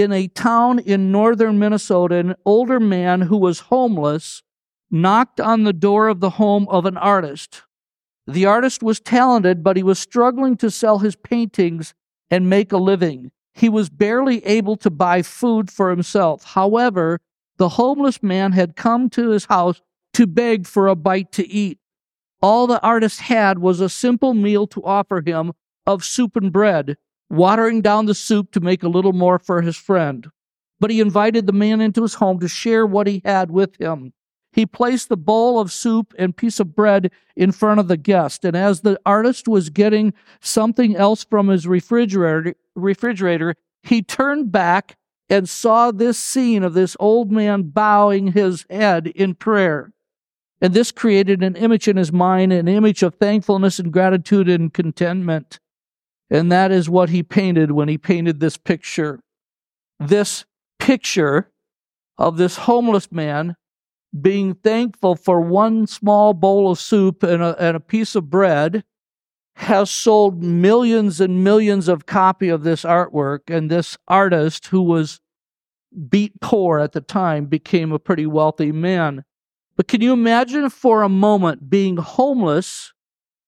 in a town in northern Minnesota, an older man who was homeless knocked on the door of the home of an artist. The artist was talented, but he was struggling to sell his paintings and make a living. He was barely able to buy food for himself. However, the homeless man had come to his house to beg for a bite to eat. All the artist had was a simple meal to offer him of soup and bread, watering down the soup to make a little more for his friend. But he invited the man into his home to share what he had with him. He placed the bowl of soup and piece of bread in front of the guest, and as the artist was getting something else from his refrigerator, refrigerator he turned back and saw this scene of this old man bowing his head in prayer. And this created an image in his mind, an image of thankfulness and gratitude and contentment. And that is what he painted when he painted this picture. This picture of this homeless man being thankful for one small bowl of soup and a, and a piece of bread has sold millions and millions of copy of this artwork and this artist who was beat poor at the time became a pretty wealthy man but can you imagine for a moment being homeless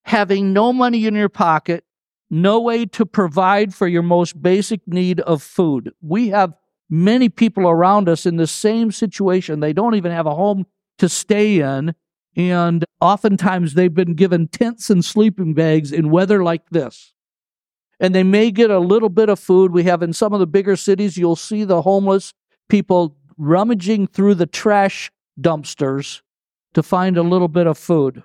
having no money in your pocket no way to provide for your most basic need of food we have many people around us in the same situation they don't even have a home to stay in and oftentimes they've been given tents and sleeping bags in weather like this. And they may get a little bit of food. We have in some of the bigger cities, you'll see the homeless people rummaging through the trash dumpsters to find a little bit of food.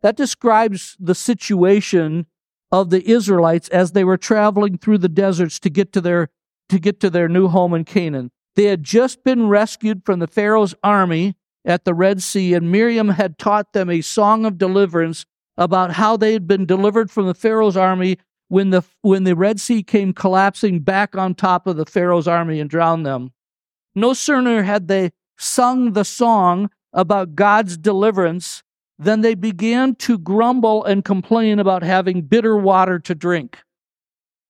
That describes the situation of the Israelites as they were traveling through the deserts to get to their to get to their new home in Canaan. They had just been rescued from the Pharaoh's army at the Red Sea, and Miriam had taught them a song of deliverance about how they had been delivered from the Pharaoh's army when the, when the Red Sea came collapsing back on top of the Pharaoh's army and drowned them. No sooner had they sung the song about God's deliverance than they began to grumble and complain about having bitter water to drink.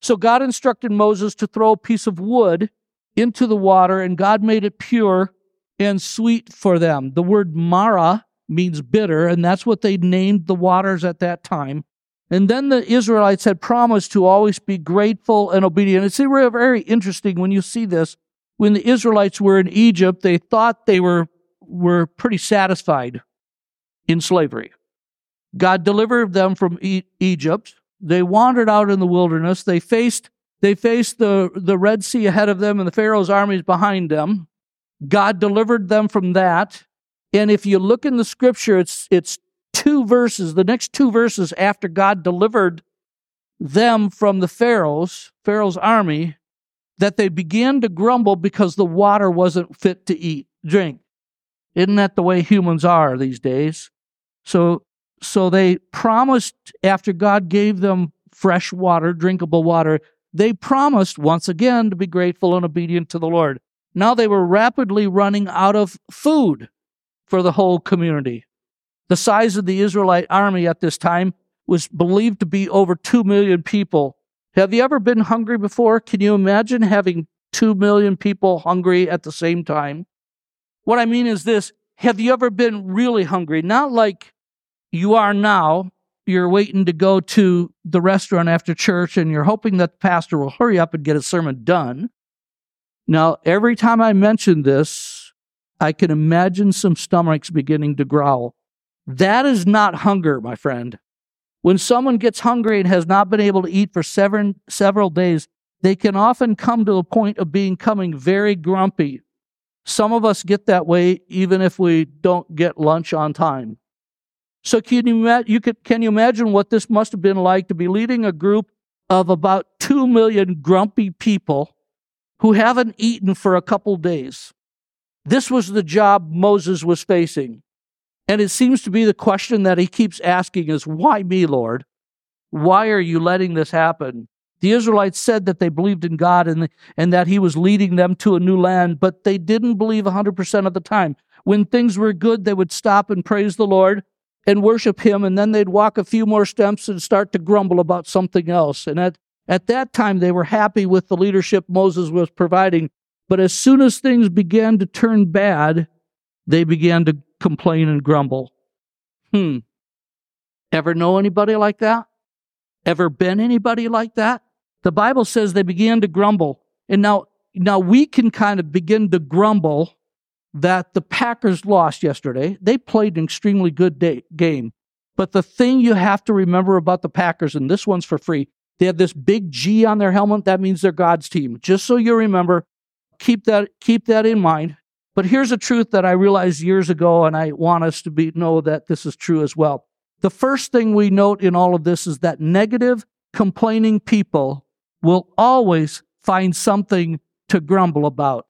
So God instructed Moses to throw a piece of wood into the water, and God made it pure and sweet for them. The word Mara means bitter, and that's what they named the waters at that time. And then the Israelites had promised to always be grateful and obedient. It's very interesting when you see this. When the Israelites were in Egypt, they thought they were, were pretty satisfied in slavery. God delivered them from e- Egypt. They wandered out in the wilderness. They faced, they faced the, the Red Sea ahead of them and the Pharaoh's armies behind them. God delivered them from that. And if you look in the scripture, it's, it's two verses, the next two verses after God delivered them from the Pharaoh's, Pharaoh's army, that they began to grumble because the water wasn't fit to eat, drink. Isn't that the way humans are these days? So, so they promised after God gave them fresh water, drinkable water, they promised once again to be grateful and obedient to the Lord. Now they were rapidly running out of food for the whole community. The size of the Israelite army at this time was believed to be over 2 million people. Have you ever been hungry before? Can you imagine having 2 million people hungry at the same time? What I mean is this have you ever been really hungry? Not like you are now. You're waiting to go to the restaurant after church and you're hoping that the pastor will hurry up and get a sermon done. Now, every time I mention this, I can imagine some stomachs beginning to growl. That is not hunger, my friend. When someone gets hungry and has not been able to eat for seven, several days, they can often come to a point of becoming very grumpy. Some of us get that way even if we don't get lunch on time. So can you, you can you imagine what this must have been like to be leading a group of about 2 million grumpy people who haven't eaten for a couple days. This was the job Moses was facing. And it seems to be the question that he keeps asking is, Why me, Lord? Why are you letting this happen? The Israelites said that they believed in God and, and that he was leading them to a new land, but they didn't believe 100% of the time. When things were good, they would stop and praise the Lord and worship him, and then they'd walk a few more steps and start to grumble about something else. And at at that time, they were happy with the leadership Moses was providing, But as soon as things began to turn bad, they began to complain and grumble. Hmm. Ever know anybody like that? Ever been anybody like that? The Bible says they began to grumble. And now, now we can kind of begin to grumble that the Packers lost yesterday. They played an extremely good day, game. But the thing you have to remember about the Packers, and this one's for free, they have this big G on their helmet. That means they're God's team. Just so you remember, keep that, keep that in mind. But here's a truth that I realized years ago, and I want us to be, know that this is true as well. The first thing we note in all of this is that negative, complaining people will always find something to grumble about.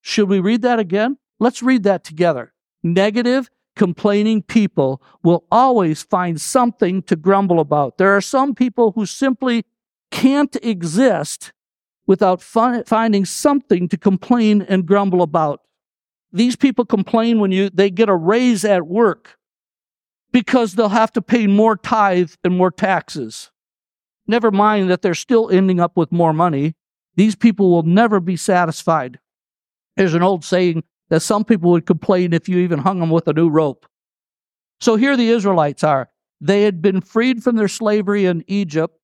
Should we read that again? Let's read that together. Negative, complaining people will always find something to grumble about. There are some people who simply can't exist without finding something to complain and grumble about. These people complain when you, they get a raise at work because they'll have to pay more tithe and more taxes. Never mind that they're still ending up with more money. These people will never be satisfied. There's an old saying that some people would complain if you even hung them with a new rope. So here the Israelites are. They had been freed from their slavery in Egypt.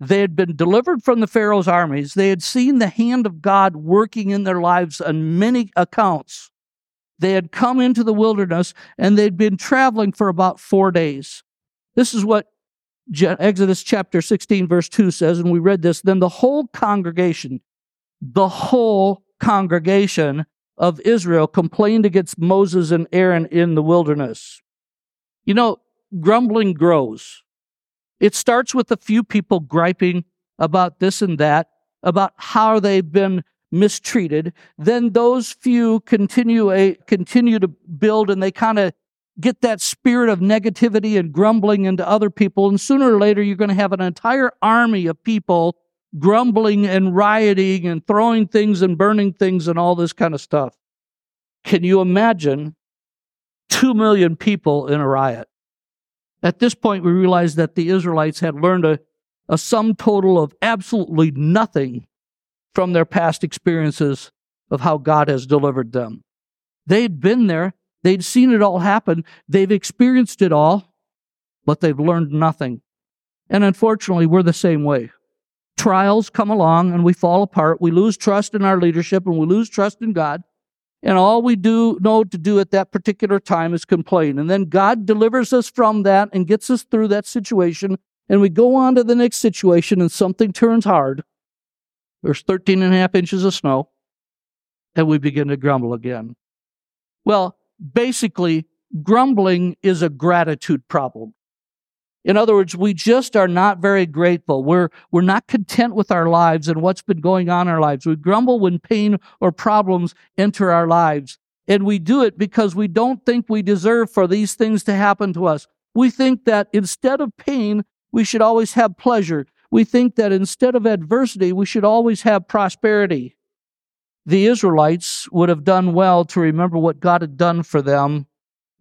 They had been delivered from the Pharaoh's armies. They had seen the hand of God working in their lives on many accounts. They had come into the wilderness and they'd been traveling for about four days. This is what Exodus chapter 16, verse 2 says, and we read this. Then the whole congregation, the whole congregation of Israel complained against Moses and Aaron in the wilderness. You know, grumbling grows. It starts with a few people griping about this and that, about how they've been mistreated. Then those few continue a, continue to build and they kind of get that spirit of negativity and grumbling into other people. And sooner or later, you're going to have an entire army of people grumbling and rioting and throwing things and burning things and all this kind of stuff. Can you imagine two million people in a riot? At this point, we realized that the Israelites had learned a, a sum total of absolutely nothing from their past experiences of how God has delivered them. They'd been there, they'd seen it all happen, they've experienced it all, but they've learned nothing. And unfortunately, we're the same way. Trials come along and we fall apart. We lose trust in our leadership and we lose trust in God. And all we do know to do at that particular time is complain. And then God delivers us from that and gets us through that situation. And we go on to the next situation and something turns hard. There's 13 and a half inches of snow. And we begin to grumble again. Well, basically, grumbling is a gratitude problem. In other words, we just are not very grateful. We're, we're not content with our lives and what's been going on in our lives. We grumble when pain or problems enter our lives. And we do it because we don't think we deserve for these things to happen to us. We think that instead of pain, we should always have pleasure. We think that instead of adversity, we should always have prosperity. The Israelites would have done well to remember what God had done for them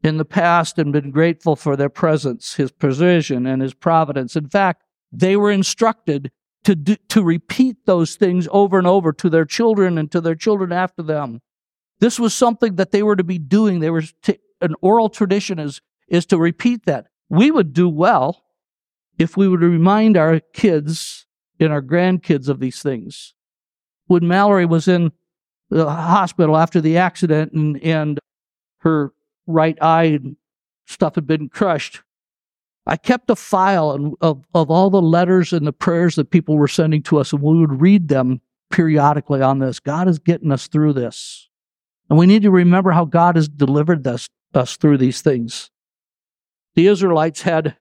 in the past and been grateful for their presence, his provision, and his providence. In fact, they were instructed to, do, to repeat those things over and over to their children and to their children after them. This was something that they were to be doing. They were to, an oral tradition is, is to repeat that. We would do well if we would remind our kids and our grandkids of these things. When Mallory was in the hospital after the accident and, and her right eye and stuff had been crushed. I kept a file of, of all the letters and the prayers that people were sending to us, and we would read them periodically on this. God is getting us through this. And we need to remember how God has delivered us, us through these things. The Israelites had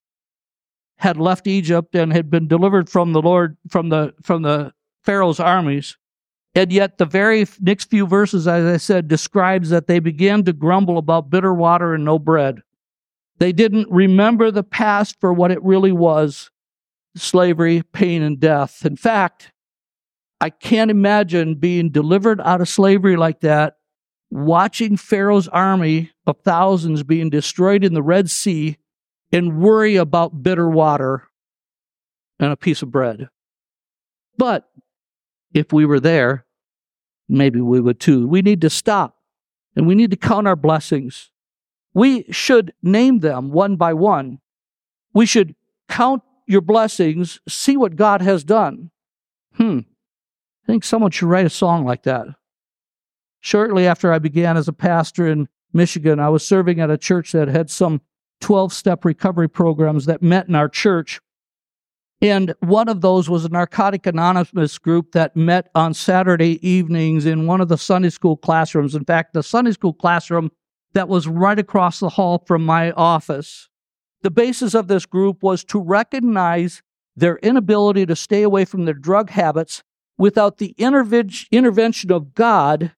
had left Egypt and had been delivered from the Lord from the from the Pharaoh's armies. And yet, the very next few verses, as I said, describes that they began to grumble about bitter water and no bread. They didn't remember the past for what it really was slavery, pain, and death. In fact, I can't imagine being delivered out of slavery like that, watching Pharaoh's army of thousands being destroyed in the Red Sea, and worry about bitter water and a piece of bread. But if we were there, maybe we would too. We need to stop and we need to count our blessings. We should name them one by one. We should count your blessings, see what God has done. Hmm. I think someone should write a song like that. Shortly after I began as a pastor in Michigan, I was serving at a church that had some 12 step recovery programs that met in our church. And one of those was a Narcotic Anonymous group that met on Saturday evenings in one of the Sunday school classrooms. In fact, the Sunday school classroom that was right across the hall from my office. The basis of this group was to recognize their inability to stay away from their drug habits without the intervention of God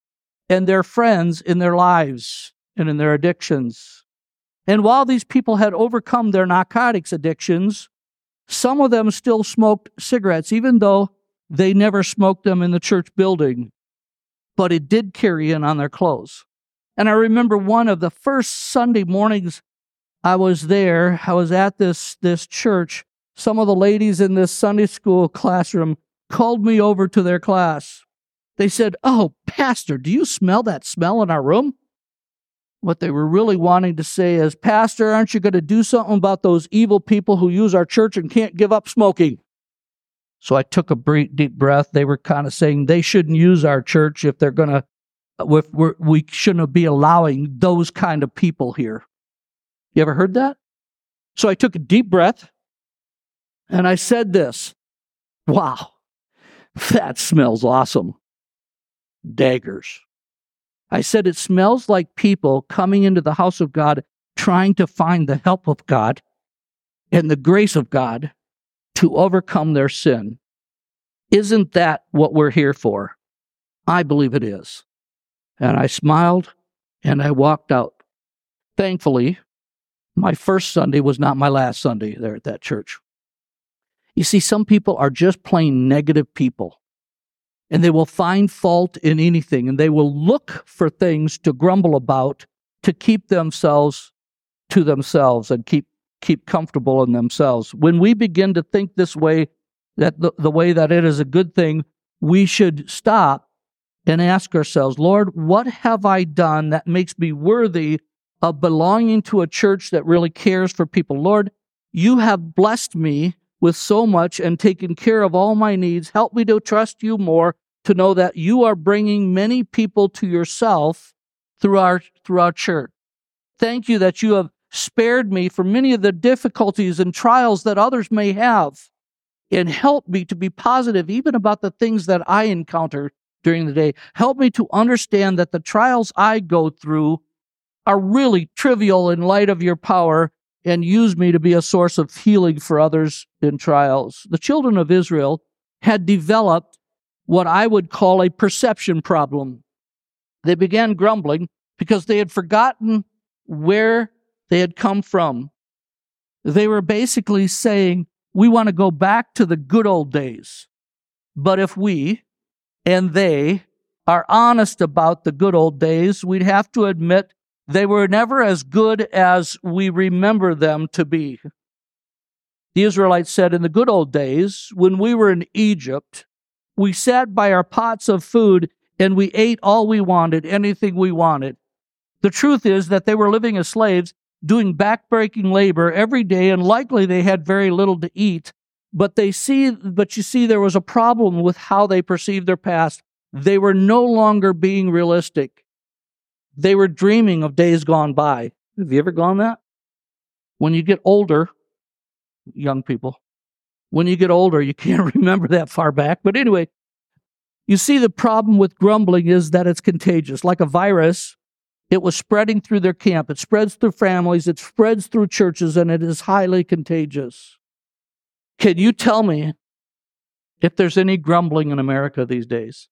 and their friends in their lives and in their addictions. And while these people had overcome their narcotics addictions, some of them still smoked cigarettes, even though they never smoked them in the church building. But it did carry in on their clothes. And I remember one of the first Sunday mornings I was there, I was at this, this church. Some of the ladies in this Sunday school classroom called me over to their class. They said, Oh, Pastor, do you smell that smell in our room? What they were really wanting to say is, Pastor, aren't you going to do something about those evil people who use our church and can't give up smoking? So I took a deep breath. They were kind of saying they shouldn't use our church if they're going to, uh, if we're, we shouldn't be allowing those kind of people here. You ever heard that? So I took a deep breath and I said this Wow, that smells awesome. Daggers. I said, it smells like people coming into the house of God trying to find the help of God and the grace of God to overcome their sin. Isn't that what we're here for? I believe it is. And I smiled and I walked out. Thankfully, my first Sunday was not my last Sunday there at that church. You see, some people are just plain negative people and they will find fault in anything and they will look for things to grumble about to keep themselves to themselves and keep keep comfortable in themselves. When we begin to think this way, that the, the way that it is a good thing, we should stop and ask ourselves, Lord, what have I done that makes me worthy of belonging to a church that really cares for people? Lord, you have blessed me with so much and taken care of all my needs. Help me to trust you more to know that you are bringing many people to yourself through our, through our church. Thank you that you have spared me from many of the difficulties and trials that others may have and help me to be positive even about the things that I encounter during the day. Help me to understand that the trials I go through are really trivial in light of your power and use me to be a source of healing for others in trials. The children of Israel had developed what I would call a perception problem. They began grumbling because they had forgotten where they had come from. They were basically saying, We want to go back to the good old days. But if we and they are honest about the good old days, we'd have to admit they were never as good as we remember them to be. The Israelites said, In the good old days, when we were in Egypt, we sat by our pots of food and we ate all we wanted, anything we wanted. The truth is that they were living as slaves, doing backbreaking labor every day, and likely they had very little to eat. But they see, but you see, there was a problem with how they perceived their past. They were no longer being realistic. They were dreaming of days gone by. Have you ever gone that? When you get older, young people, when you get older, you can't remember that far back. But anyway, you see, the problem with grumbling is that it's contagious. Like a virus, it was spreading through their camp. It spreads through families, it spreads through churches, and it is highly contagious. Can you tell me if there's any grumbling in America these days?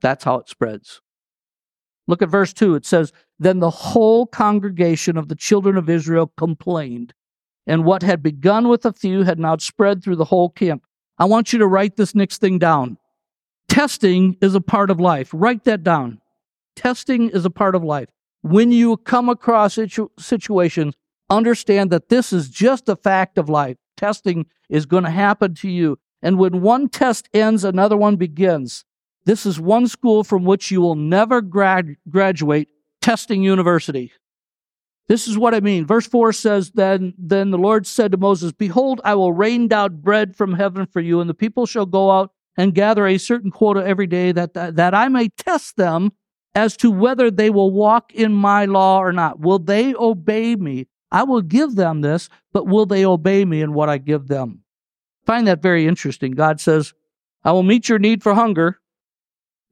That's how it spreads. Look at verse 2. It says, Then the whole congregation of the children of Israel complained and what had begun with a few had now spread through the whole camp. I want you to write this next thing down. Testing is a part of life. Write that down. Testing is a part of life. When you come across situ- situations, understand that this is just a fact of life. Testing is going to happen to you. And when one test ends, another one begins. This is one school from which you will never grad- graduate testing university. This is what I mean. Verse 4 says, then, then the Lord said to Moses, Behold, I will rain down bread from heaven for you, and the people shall go out and gather a certain quota every day, that, that, that I may test them as to whether they will walk in my law or not. Will they obey me? I will give them this, but will they obey me in what I give them? Find that very interesting. God says, I will meet your need for hunger,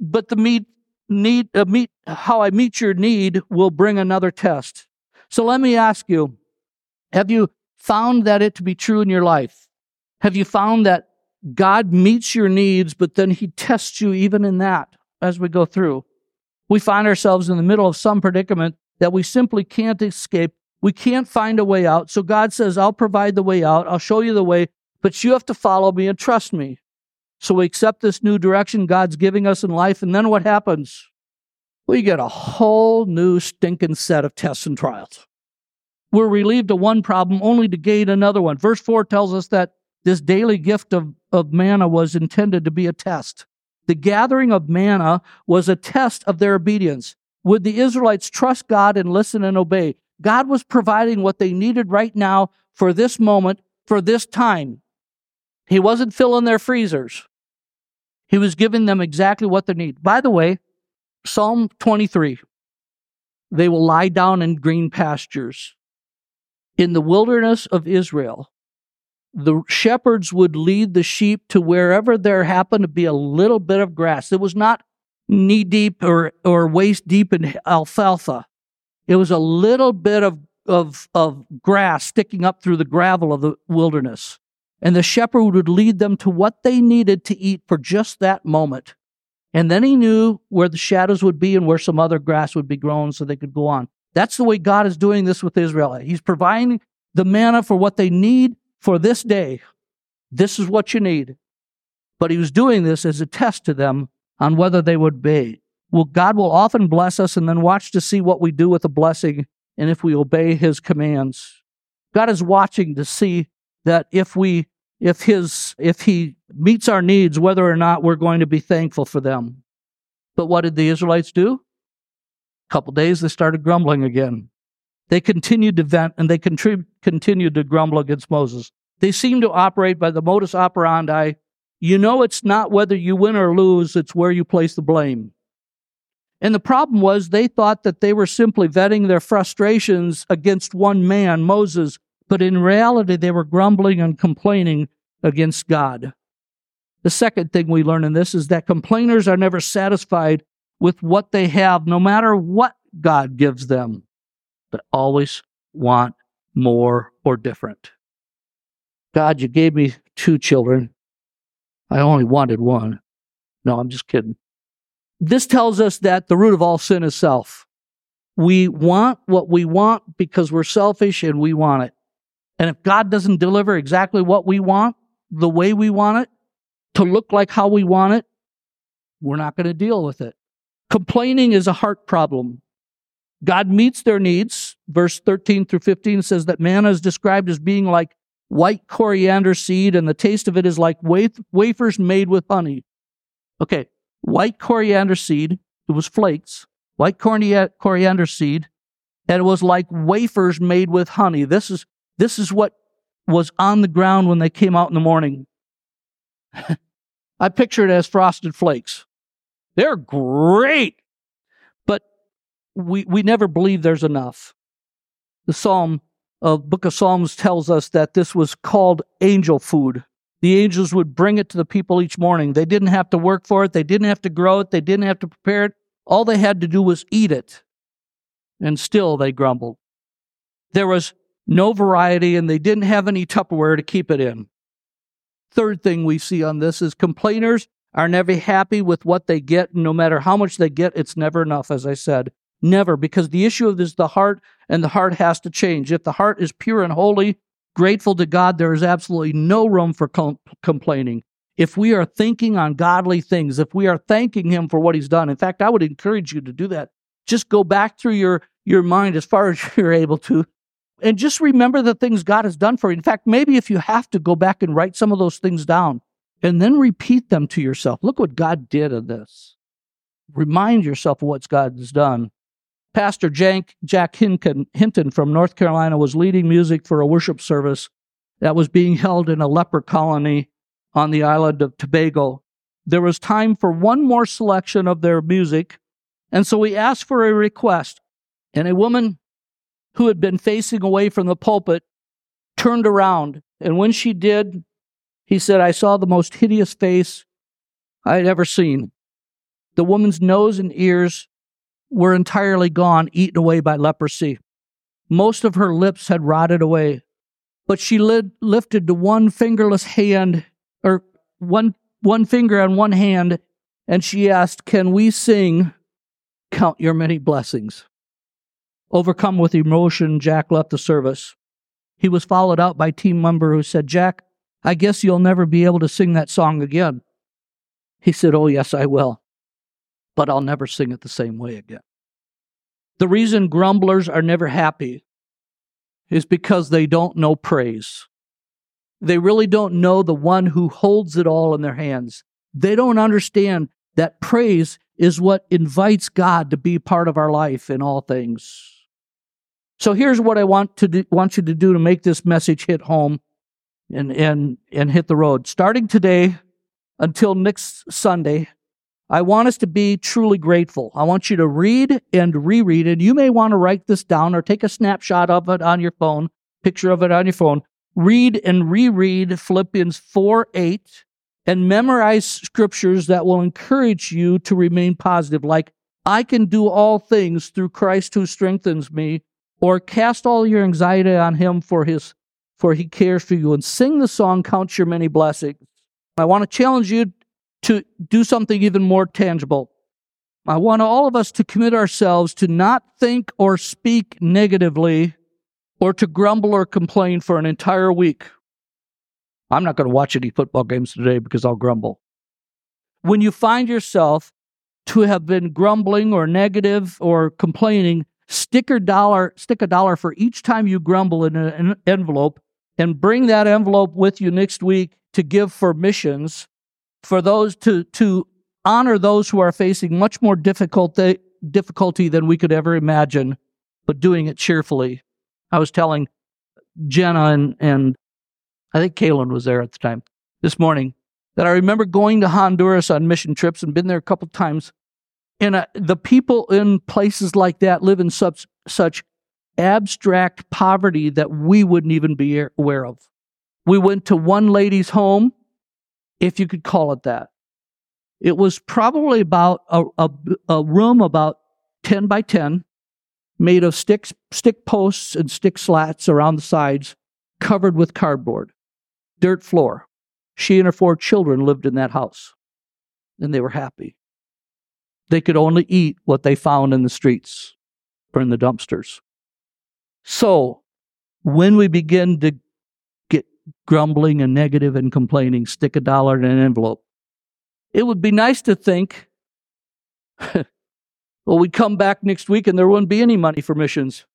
but the meet need uh, meet how I meet your need will bring another test. So let me ask you, have you found that it to be true in your life? Have you found that God meets your needs, but then he tests you even in that as we go through? We find ourselves in the middle of some predicament that we simply can't escape. We can't find a way out. So God says, I'll provide the way out. I'll show you the way, but you have to follow me and trust me. So we accept this new direction God's giving us in life. And then what happens? We get a whole new stinking set of tests and trials. We're relieved of one problem only to gain another one. Verse 4 tells us that this daily gift of, of manna was intended to be a test. The gathering of manna was a test of their obedience. Would the Israelites trust God and listen and obey? God was providing what they needed right now for this moment, for this time. He wasn't filling their freezers. He was giving them exactly what they need. By the way, Psalm 23 they will lie down in green pastures. In the wilderness of Israel, the shepherds would lead the sheep to wherever there happened to be a little bit of grass. It was not knee deep or, or waist deep in alfalfa. It was a little bit of, of, of grass sticking up through the gravel of the wilderness and the shepherd would lead them to what they needed to eat for just that moment. And then he knew where the shadows would be and where some other grass would be grown so they could go on. That's the way God is doing this with Israel. He's providing the manna for what they need for this day. This is what you need. But he was doing this as a test to them on whether they would obey. Well, God will often bless us and then watch to see what we do with the blessing and if we obey his commands. God is watching to see that if we if his if he meets our needs whether or not we're going to be thankful for them. But what did the israelites do? A couple days they started grumbling again. They continued to vent and they contrib- continued to grumble against moses. They seemed to operate by the modus operandi you know it's not whether you win or lose it's where you place the blame. And the problem was they thought that they were simply vetting their frustrations against one man moses but in reality, they were grumbling and complaining against God. The second thing we learn in this is that complainers are never satisfied with what they have, no matter what God gives them, but always want more or different. God, you gave me two children. I only wanted one. No, I'm just kidding. This tells us that the root of all sin is self. We want what we want because we're selfish and we want it. And if God doesn't deliver exactly what we want, the way we want it, to look like how we want it, we're not going to deal with it. Complaining is a heart problem. God meets their needs. Verse 13 through 15 says that manna is described as being like white coriander seed, and the taste of it is like wafers made with honey. Okay, white coriander seed, it was flakes, white coriander seed, and it was like wafers made with honey. This is this is what was on the ground when they came out in the morning. I picture it as frosted flakes. They're great, but we, we never believe there's enough. The Psalm of Book of Psalms tells us that this was called angel food. The angels would bring it to the people each morning. They didn't have to work for it. They didn't have to grow it. They didn't have to prepare it. All they had to do was eat it. And still they grumbled. There was no variety, and they didn't have any Tupperware to keep it in. Third thing we see on this is complainers are never happy with what they get. No matter how much they get, it's never enough, as I said. Never, because the issue of this is the heart, and the heart has to change. If the heart is pure and holy, grateful to God, there is absolutely no room for com- complaining. If we are thinking on godly things, if we are thanking Him for what He's done, in fact, I would encourage you to do that. Just go back through your, your mind as far as you're able to and just remember the things God has done for you. In fact, maybe if you have to go back and write some of those things down, and then repeat them to yourself. Look what God did in this. Remind yourself of what God has done. Pastor Jack, Jack Hinton, Hinton from North Carolina was leading music for a worship service that was being held in a leper colony on the island of Tobago. There was time for one more selection of their music, and so he asked for a request. And a woman who had been facing away from the pulpit turned around. And when she did, he said, I saw the most hideous face I had ever seen. The woman's nose and ears were entirely gone, eaten away by leprosy. Most of her lips had rotted away, but she lifted the one fingerless hand, or one, one finger on one hand, and she asked, Can we sing, Count Your Many Blessings? Overcome with emotion, Jack left the service. He was followed out by team member who said, Jack, I guess you'll never be able to sing that song again. He said, Oh, yes, I will, but I'll never sing it the same way again. The reason grumblers are never happy is because they don't know praise. They really don't know the one who holds it all in their hands. They don't understand that praise is what invites God to be part of our life in all things. So here's what I want to do, want you to do to make this message hit home and, and, and hit the road. Starting today until next Sunday, I want us to be truly grateful. I want you to read and reread it. You may want to write this down or take a snapshot of it on your phone, picture of it on your phone. Read and reread Philippians 4 8 and memorize scriptures that will encourage you to remain positive, like, I can do all things through Christ who strengthens me, or cast all your anxiety on him for his for he cares for you. And sing the song, Count Your Many Blessings. I want to challenge you to do something even more tangible. I want all of us to commit ourselves to not think or speak negatively or to grumble or complain for an entire week. I'm not going to watch any football games today because I'll grumble. When you find yourself to have been grumbling or negative or complaining, stick a dollar, stick a dollar for each time you grumble in an envelope and bring that envelope with you next week to give for missions for those to, to honor those who are facing much more difficulty, difficulty than we could ever imagine, but doing it cheerfully. I was telling Jenna and, and I think Kaylin was there at the time this morning that I remember going to Honduras on mission trips and been there a couple times. And uh, the people in places like that live in such, such abstract poverty that we wouldn't even be aware of. We went to one lady's home, if you could call it that. It was probably about a, a, a room about 10 by 10, made of sticks, stick posts and stick slats around the sides, covered with cardboard, dirt floor. She and her four children lived in that house, and they were happy. They could only eat what they found in the streets or in the dumpsters. So, when we begin to get grumbling and negative and complaining, stick a dollar in an envelope. It would be nice to think, well, we'd come back next week and there wouldn't be any money for missions.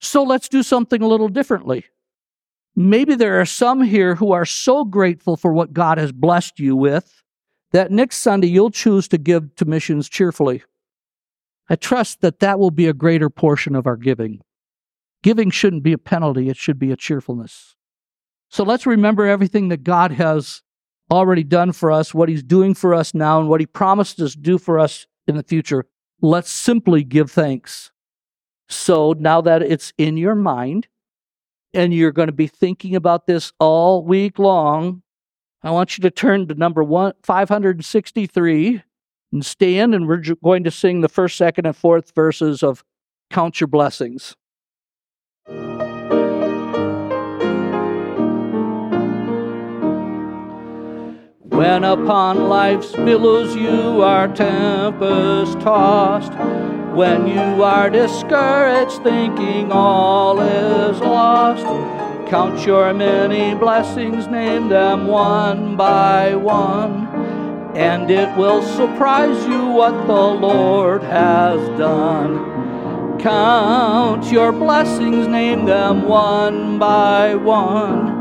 So let's do something a little differently. Maybe there are some here who are so grateful for what God has blessed you with that next Sunday you'll choose to give to missions cheerfully. I trust that that will be a greater portion of our giving. Giving shouldn't be a penalty, it should be a cheerfulness. So let's remember everything that God has already done for us, what He's doing for us now, and what He promised us to do for us in the future. Let's simply give thanks. So now that it's in your mind and you're going to be thinking about this all week long, I want you to turn to number one, 563 and stand, and we're going to sing the first, second, and fourth verses of Count Your Blessings. When upon life's billows you are tempest tossed, when you are discouraged, thinking all is lost, count your many blessings, name them one by one, and it will surprise you what the Lord has done. Count your blessings, name them one by one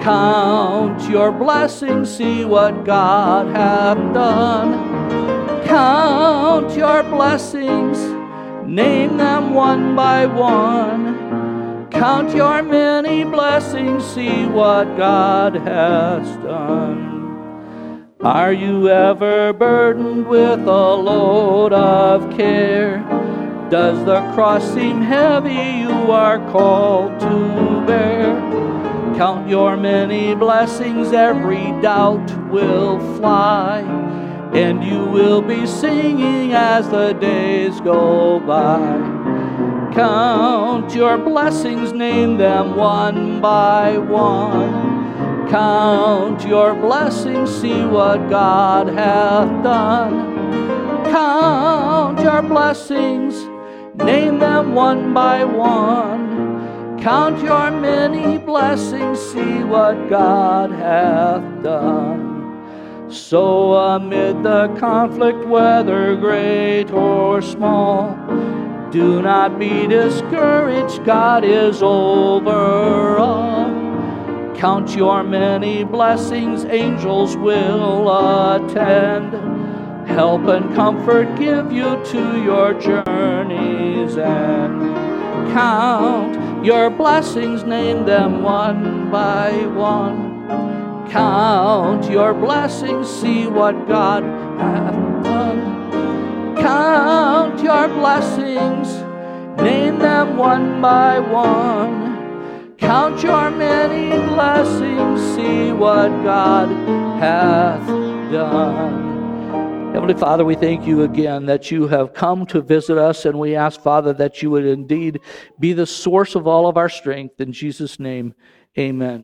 Count your blessings, see what God hath done. Count your blessings, name them one by one. Count your many blessings, see what God has done. Are you ever burdened with a load of care? Does the cross seem heavy you are called to bear? Count your many blessings, every doubt will fly, and you will be singing as the days go by. Count your blessings, name them one by one. Count your blessings, see what God hath done. Count your blessings, name them one by one. Count your many blessings, see what God hath done. So, amid the conflict, whether great or small, do not be discouraged, God is over all. Count your many blessings, angels will attend. Help and comfort give you to your journey's end. Count your blessings, name them one by one. Count your blessings, see what God hath. Count your blessings, name them one by one. Count your many blessings, see what God hath done. Heavenly Father, we thank you again that you have come to visit us, and we ask, Father, that you would indeed be the source of all of our strength. In Jesus' name, amen.